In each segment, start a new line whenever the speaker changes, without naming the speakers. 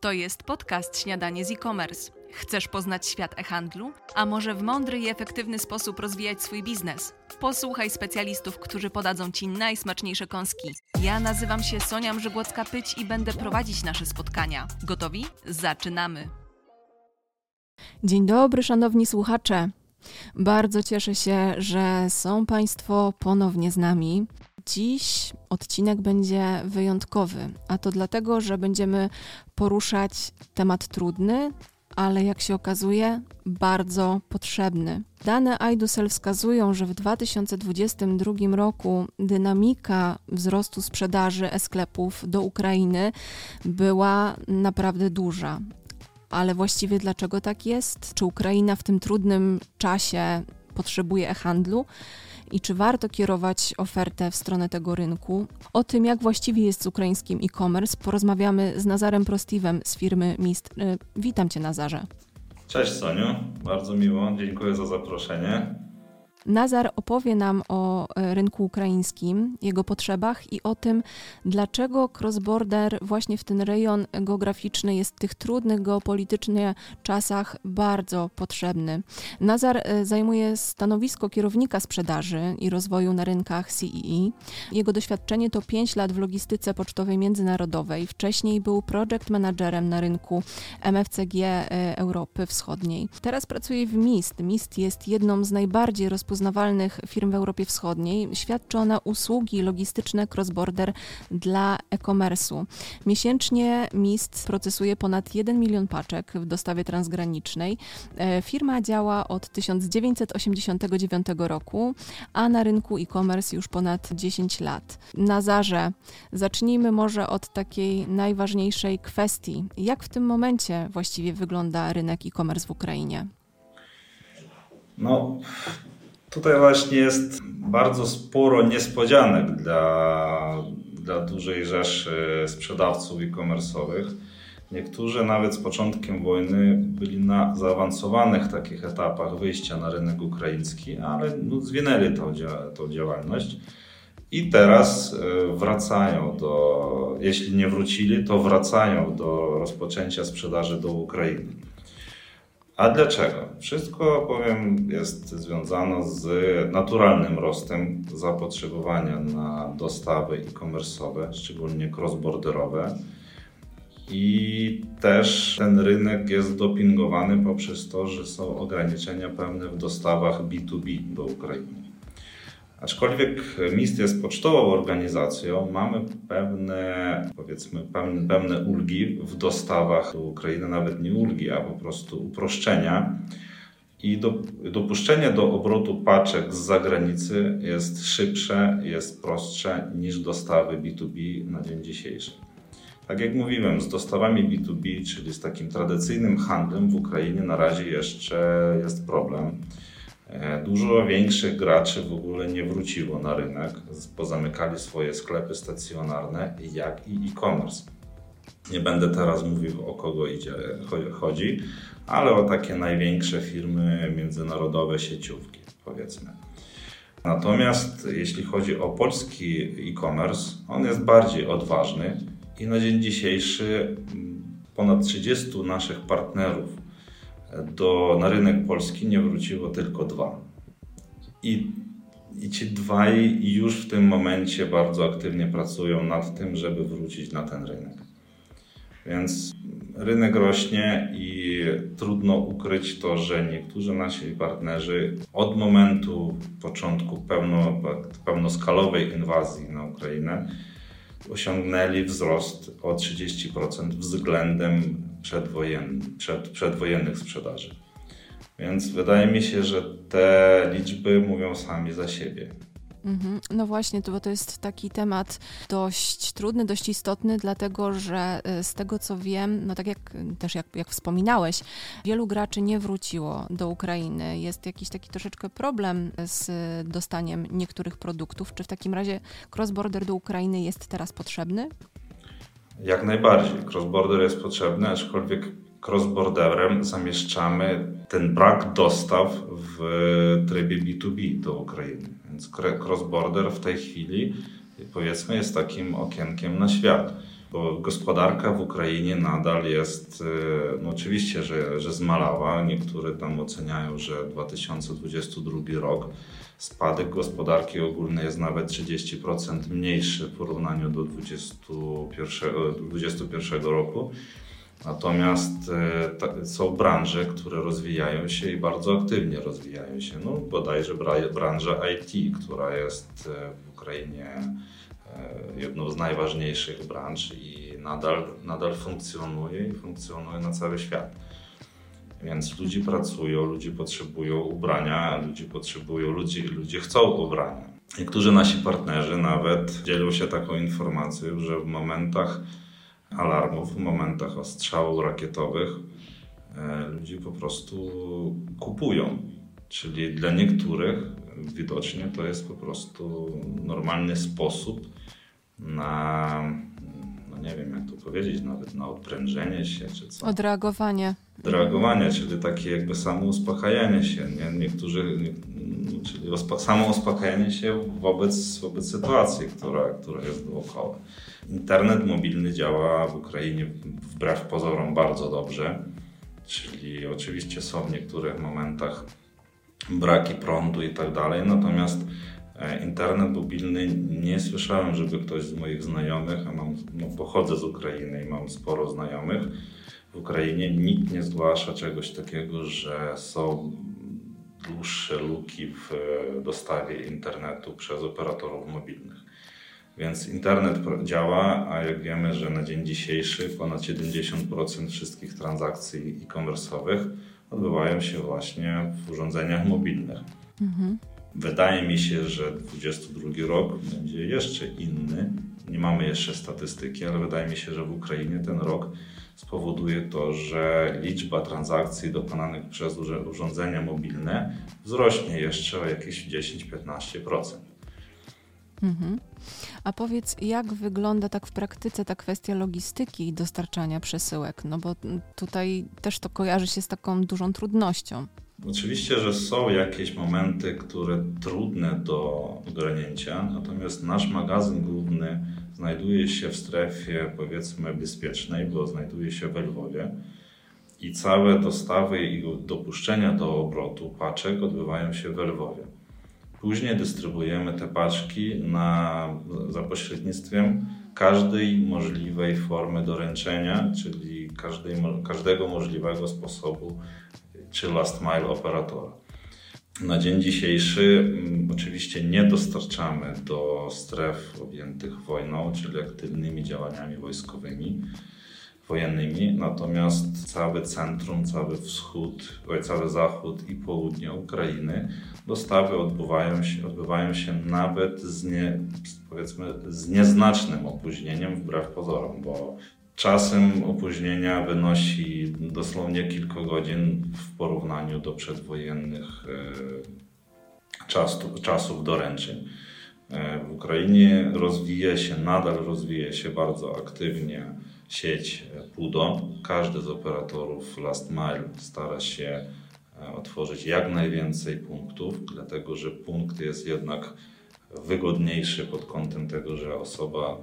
To jest podcast Śniadanie z e-commerce. Chcesz poznać świat e-handlu? A może w mądry i efektywny sposób rozwijać swój biznes? Posłuchaj specjalistów, którzy podadzą Ci najsmaczniejsze kąski. Ja nazywam się Sonia Mrzygłocka-Pyć i będę prowadzić nasze spotkania. Gotowi? Zaczynamy! Dzień dobry, szanowni słuchacze. Bardzo cieszę się, że są Państwo ponownie z nami. Dziś odcinek będzie wyjątkowy, a to dlatego, że będziemy poruszać temat trudny, ale jak się okazuje, bardzo potrzebny. Dane IDUSEL wskazują, że w 2022 roku dynamika wzrostu sprzedaży e-sklepów do Ukrainy była naprawdę duża. Ale właściwie dlaczego tak jest? Czy Ukraina w tym trudnym czasie potrzebuje e-handlu? I czy warto kierować ofertę w stronę tego rynku. O tym, jak właściwie jest z ukraińskim e-commerce, porozmawiamy z Nazarem Prostiwem z firmy Mist. Y, witam Cię, Nazarze.
Cześć Soniu, bardzo miło, dziękuję za zaproszenie.
Nazar opowie nam o e, rynku ukraińskim, jego potrzebach i o tym, dlaczego cross-border właśnie w ten rejon geograficzny jest w tych trudnych geopolitycznie czasach bardzo potrzebny. Nazar e, zajmuje stanowisko kierownika sprzedaży i rozwoju na rynkach CEE. Jego doświadczenie to 5 lat w logistyce pocztowej międzynarodowej. Wcześniej był project managerem na rynku MFCG e, Europy Wschodniej. Teraz pracuje w MIST. MIST jest jedną z najbardziej rozpoznawalnych rozpoznawalnych firm w Europie Wschodniej. Świadczy ona usługi logistyczne cross-border dla e-commerce'u. Miesięcznie MIST procesuje ponad 1 milion paczek w dostawie transgranicznej. E, firma działa od 1989 roku, a na rynku e-commerce już ponad 10 lat. Nazarze, zacznijmy może od takiej najważniejszej kwestii. Jak w tym momencie właściwie wygląda rynek e-commerce w Ukrainie?
No, Tutaj właśnie jest bardzo sporo niespodzianek dla, dla dużej rzeszy sprzedawców e-commerce'owych. Niektórzy nawet z początkiem wojny byli na zaawansowanych takich etapach wyjścia na rynek ukraiński, ale no, zwinęli tą, tą działalność. I teraz e, wracają do, jeśli nie wrócili, to wracają do rozpoczęcia sprzedaży do Ukrainy. A dlaczego? Wszystko, powiem, jest związane z naturalnym rostem zapotrzebowania na dostawy e-commerce'owe, szczególnie cross-borderowe. I też ten rynek jest dopingowany poprzez to, że są ograniczenia pewne w dostawach B2B do Ukrainy. Aczkolwiek MIST jest pocztową organizacją, mamy pewne, powiedzmy, pewne, ulgi w dostawach do Ukrainy, nawet nie ulgi, a po prostu uproszczenia. I do, dopuszczenie do obrotu paczek z zagranicy jest szybsze, jest prostsze niż dostawy B2B na dzień dzisiejszy. Tak jak mówiłem, z dostawami B2B, czyli z takim tradycyjnym handlem w Ukrainie na razie jeszcze jest problem. E, dużo większych graczy w ogóle nie wróciło na rynek, pozamykali swoje sklepy stacjonarne, jak i e-commerce. Nie będę teraz mówił o kogo idzie, chodzi, ale o takie największe firmy międzynarodowe, sieciówki, powiedzmy. Natomiast jeśli chodzi o polski e-commerce, on jest bardziej odważny i na dzień dzisiejszy ponad 30 naszych partnerów do, na rynek polski nie wróciło tylko dwa. I, I ci dwaj już w tym momencie bardzo aktywnie pracują nad tym, żeby wrócić na ten rynek. Więc rynek rośnie i trudno ukryć to, że niektórzy nasi partnerzy od momentu początku pełno, pełnoskalowej inwazji na Ukrainę osiągnęli wzrost o 30% względem przedwojen, przed, przedwojennych sprzedaży. Więc wydaje mi się, że te liczby mówią sami za siebie.
Mhm. No właśnie, to, bo to jest taki temat dość trudny, dość istotny, dlatego że y, z tego co wiem, no tak jak też jak, jak wspominałeś, wielu graczy nie wróciło do Ukrainy. Jest jakiś taki troszeczkę problem z dostaniem niektórych produktów. Czy w takim razie cross-border do Ukrainy jest teraz potrzebny?
Jak najbardziej. Cross-border jest potrzebny, aczkolwiek cross-borderem zamieszczamy ten brak dostaw w trybie B2B do Ukrainy. Więc cross-border w tej chwili powiedzmy jest takim okienkiem na świat. Bo gospodarka w Ukrainie nadal jest, e, no oczywiście, że, że zmalała. Niektóre tam oceniają, że 2022 rok spadek gospodarki ogólnej jest nawet 30% mniejszy w porównaniu do 2021 roku. Natomiast e, są branże, które rozwijają się i bardzo aktywnie rozwijają się. No, bodajże branża IT, która jest e, w Ukrainie e, jedną z najważniejszych branż i nadal, nadal funkcjonuje i funkcjonuje na cały świat. Więc ludzie pracują, ludzie potrzebują ubrania, ludzie potrzebują, ludzie, ludzie chcą ubrania. Niektórzy nasi partnerzy nawet dzielą się taką informacją, że w momentach alarmów, w momentach ostrzałów rakietowych e, ludzie po prostu kupują. Czyli dla niektórych widocznie to jest po prostu normalny sposób na, no nie wiem jak to powiedzieć, nawet na odprężenie się czy co.
Odreagowanie.
Odreagowanie, czyli takie jakby samouspokajanie się. Nie? Niektórzy, czyli samouspokajanie się wobec, wobec sytuacji, która, która jest dookoła. Internet mobilny działa w Ukrainie wbrew pozorom bardzo dobrze, czyli oczywiście są w niektórych momentach braki prądu i tak dalej, natomiast e, internet mobilny nie słyszałem, żeby ktoś z moich znajomych, a mam, no, pochodzę z Ukrainy i mam sporo znajomych w Ukrainie, nikt nie zgłasza czegoś takiego, że są dłuższe luki w e, dostawie internetu przez operatorów mobilnych. Więc internet działa, a jak wiemy, że na dzień dzisiejszy ponad 70% wszystkich transakcji e-commerce'owych odbywają się właśnie w urządzeniach mobilnych. Mhm. Wydaje mi się, że 2022 rok będzie jeszcze inny. Nie mamy jeszcze statystyki, ale wydaje mi się, że w Ukrainie ten rok spowoduje to, że liczba transakcji dokonanych przez urządzenia mobilne wzrośnie jeszcze o jakieś 10-15%.
Mhm. A powiedz, jak wygląda tak w praktyce ta kwestia logistyki i dostarczania przesyłek? No bo tutaj też to kojarzy się z taką dużą trudnością.
Oczywiście, że są jakieś momenty, które trudne do ogarnięcia, natomiast nasz magazyn główny znajduje się w strefie powiedzmy bezpiecznej, bo znajduje się w Lwowie i całe dostawy i dopuszczenia do obrotu paczek odbywają się w Lwowie. Później dystrybuujemy te paczki na, za pośrednictwem każdej możliwej formy doręczenia, czyli każdej, każdego możliwego sposobu, czy last mile operatora. Na dzień dzisiejszy mm, oczywiście nie dostarczamy do stref objętych wojną, czyli aktywnymi działaniami wojskowymi wojennymi, natomiast całe centrum, cały wschód, cały zachód i południe Ukrainy dostawy odbywają się, odbywają się nawet z, nie, powiedzmy, z nieznacznym opóźnieniem wbrew pozorom, bo czasem opóźnienia wynosi dosłownie kilka godzin w porównaniu do przedwojennych e, czas, czasów doręczeń. E, w Ukrainie rozwija się, nadal rozwija się bardzo aktywnie sieć PUDO. Każdy z operatorów Last Mile stara się e, otworzyć jak najwięcej punktów, dlatego że punkt jest jednak wygodniejszy pod kątem tego, że osoba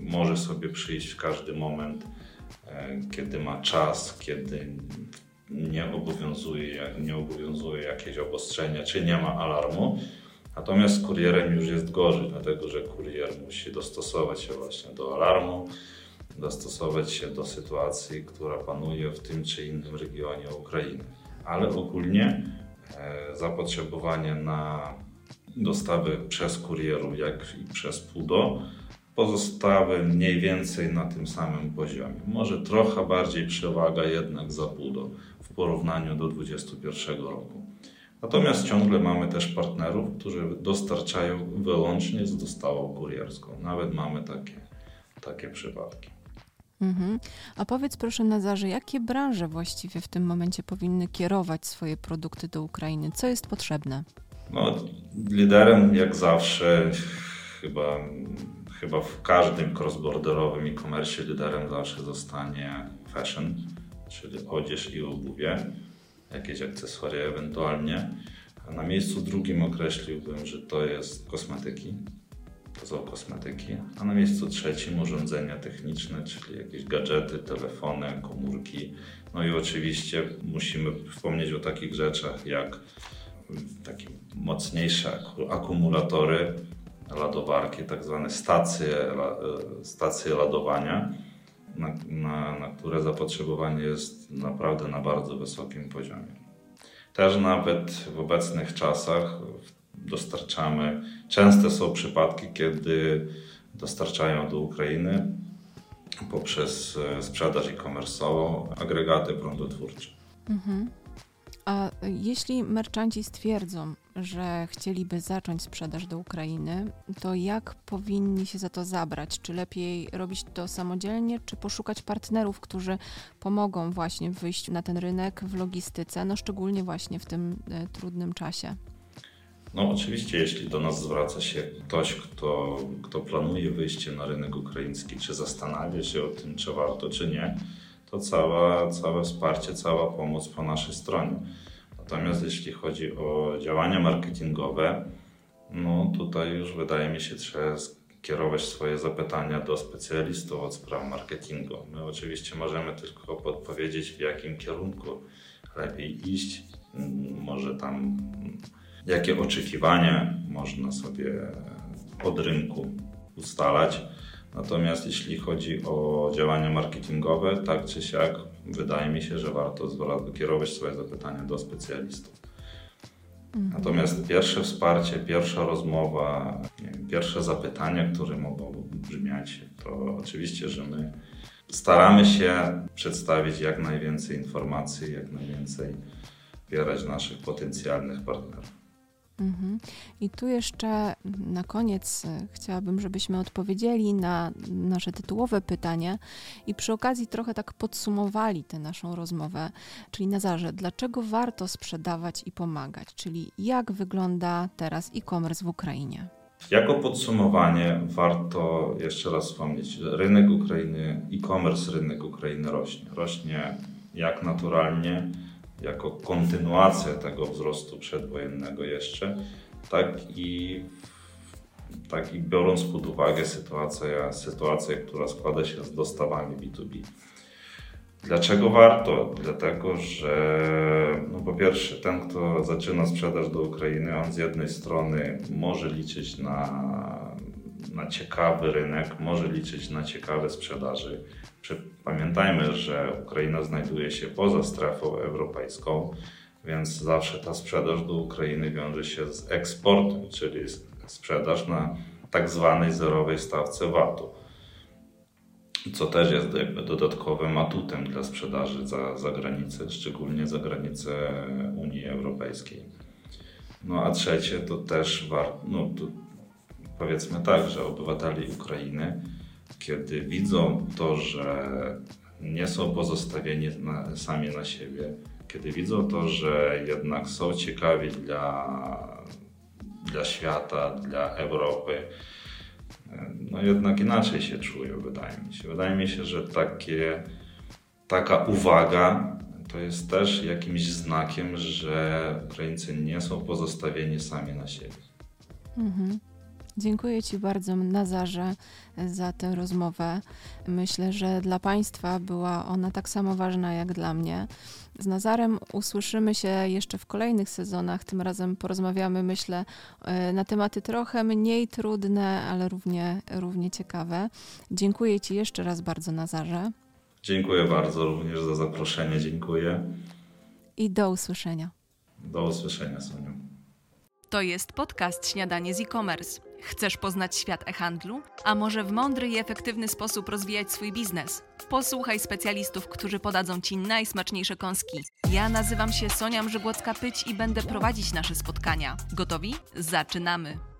może sobie przyjść w każdy moment, e, kiedy ma czas, kiedy nie obowiązuje, nie obowiązuje jakieś obostrzenia, czy nie ma alarmu. Natomiast z kurierem już jest gorzej, dlatego że kurier musi dostosować się właśnie do alarmu, dostosować się do sytuacji, która panuje w tym czy innym regionie Ukrainy. Ale ogólnie e, zapotrzebowanie na dostawy przez kurierów, jak i przez PUDO pozostały mniej więcej na tym samym poziomie. Może trochę bardziej przewaga jednak za PUDO w porównaniu do 2021 roku. Natomiast ciągle mamy też partnerów, którzy dostarczają wyłącznie z dostawą kurierską. Nawet mamy takie, takie przypadki.
Mhm. A powiedz proszę Nazarze, jakie branże właściwie w tym momencie powinny kierować swoje produkty do Ukrainy? Co jest potrzebne?
No, liderem jak zawsze chyba, chyba w każdym cross-borderowym e-commerce liderem zawsze zostanie fashion, czyli odzież i obuwie, jakieś akcesoria ewentualnie. A na miejscu drugim określiłbym, że to jest kosmetyki, to są kosmetyki, a na miejscu trzecim urządzenia techniczne, czyli jakieś gadżety, telefony, komórki. No i oczywiście musimy wspomnieć o takich rzeczach jak takie mocniejsze akumulatory, ładowarki, tak zwane stacje, stacje ładowania, na, na, na które zapotrzebowanie jest naprawdę na bardzo wysokim poziomie. Też nawet w obecnych czasach dostarczamy, częste są przypadki, kiedy dostarczają do Ukrainy poprzez e, sprzedaż e-commerce'ową agregaty prądotwórcze. Mhm.
A jeśli merchanci stwierdzą, że chcieliby zacząć sprzedaż do Ukrainy, to jak powinni się za to zabrać? Czy lepiej robić to samodzielnie, czy poszukać partnerów, którzy pomogą właśnie w wyjściu na ten rynek w logistyce, no szczególnie właśnie w tym e, trudnym czasie?
No oczywiście, jeśli do nas zwraca się ktoś, kto, kto planuje wyjście na rynek ukraiński, czy zastanawia się o tym, czy warto, czy nie, to cała, całe wsparcie, cała pomoc po naszej stronie. Natomiast jeśli chodzi o działania marketingowe, no tutaj już wydaje mi się, trzeba kierować swoje zapytania do specjalistów od spraw marketingu. My oczywiście możemy tylko podpowiedzieć, w jakim kierunku lepiej iść, może tam jakie oczekiwania można sobie od rynku ustalać. Natomiast jeśli chodzi o działania marketingowe, tak czy siak, wydaje mi się, że warto kierować swoje zapytania do specjalistów. Mhm. Natomiast pierwsze wsparcie, pierwsza rozmowa, wiem, pierwsze zapytania, które mogą brzmiać, to oczywiście, że my staramy się przedstawić jak najwięcej informacji, jak najwięcej wspierać naszych potencjalnych partnerów.
Mhm. I tu jeszcze na koniec e, chciałabym, żebyśmy odpowiedzieli na nasze tytułowe pytanie i przy okazji trochę tak podsumowali tę naszą rozmowę. Czyli Nazarze, dlaczego warto sprzedawać i pomagać? Czyli jak wygląda teraz e-commerce w Ukrainie?
Jako podsumowanie warto jeszcze raz wspomnieć, rynek Ukrainy, e-commerce rynek Ukrainy rośnie. Rośnie jak naturalnie, jako kontynuacja tego wzrostu przedwojennego jeszcze, tak i, tak i biorąc pod uwagę sytuację, sytuację, która składa się z dostawami B2B. Dlaczego warto? Dlatego, że no po pierwsze, ten, kto zaczyna sprzedaż do Ukrainy, on z jednej strony może liczyć na, na ciekawy rynek, może liczyć na ciekawe sprzedaży Pamiętajmy, że Ukraina znajduje się poza strefą europejską, więc zawsze ta sprzedaż do Ukrainy wiąże się z eksportem, czyli sprzedaż na tak zwanej zerowej stawce VAT-u. Co też jest jakby dodatkowym atutem dla sprzedaży za, za granicę, szczególnie za granicę Unii Europejskiej. No a trzecie to też no to powiedzmy tak, że obywateli Ukrainy kiedy widzą to, że nie są pozostawieni na, sami na siebie, kiedy widzą to, że jednak są ciekawi dla, dla świata, dla Europy, no jednak inaczej się czują, wydaje mi się. Wydaje mi się, że takie, taka uwaga to jest też jakimś znakiem, że Ukraińcy nie są pozostawieni sami na siebie. Mhm.
Dziękuję Ci bardzo, Nazarze, za tę rozmowę. Myślę, że dla Państwa była ona tak samo ważna jak dla mnie. Z Nazarem usłyszymy się jeszcze w kolejnych sezonach. Tym razem porozmawiamy, myślę, e, na tematy trochę mniej trudne, ale równie, równie ciekawe. Dziękuję Ci jeszcze raz bardzo, Nazarze.
Dziękuję bardzo również za zaproszenie. Dziękuję.
I do usłyszenia.
Do usłyszenia, Soniu.
To jest podcast Śniadanie z e-commerce. Chcesz poznać świat e-handlu? A może w mądry i efektywny sposób rozwijać swój biznes? Posłuchaj specjalistów, którzy podadzą Ci najsmaczniejsze kąski. Ja nazywam się Sonia Mrzygłocka-Pyć i będę prowadzić nasze spotkania. Gotowi? Zaczynamy!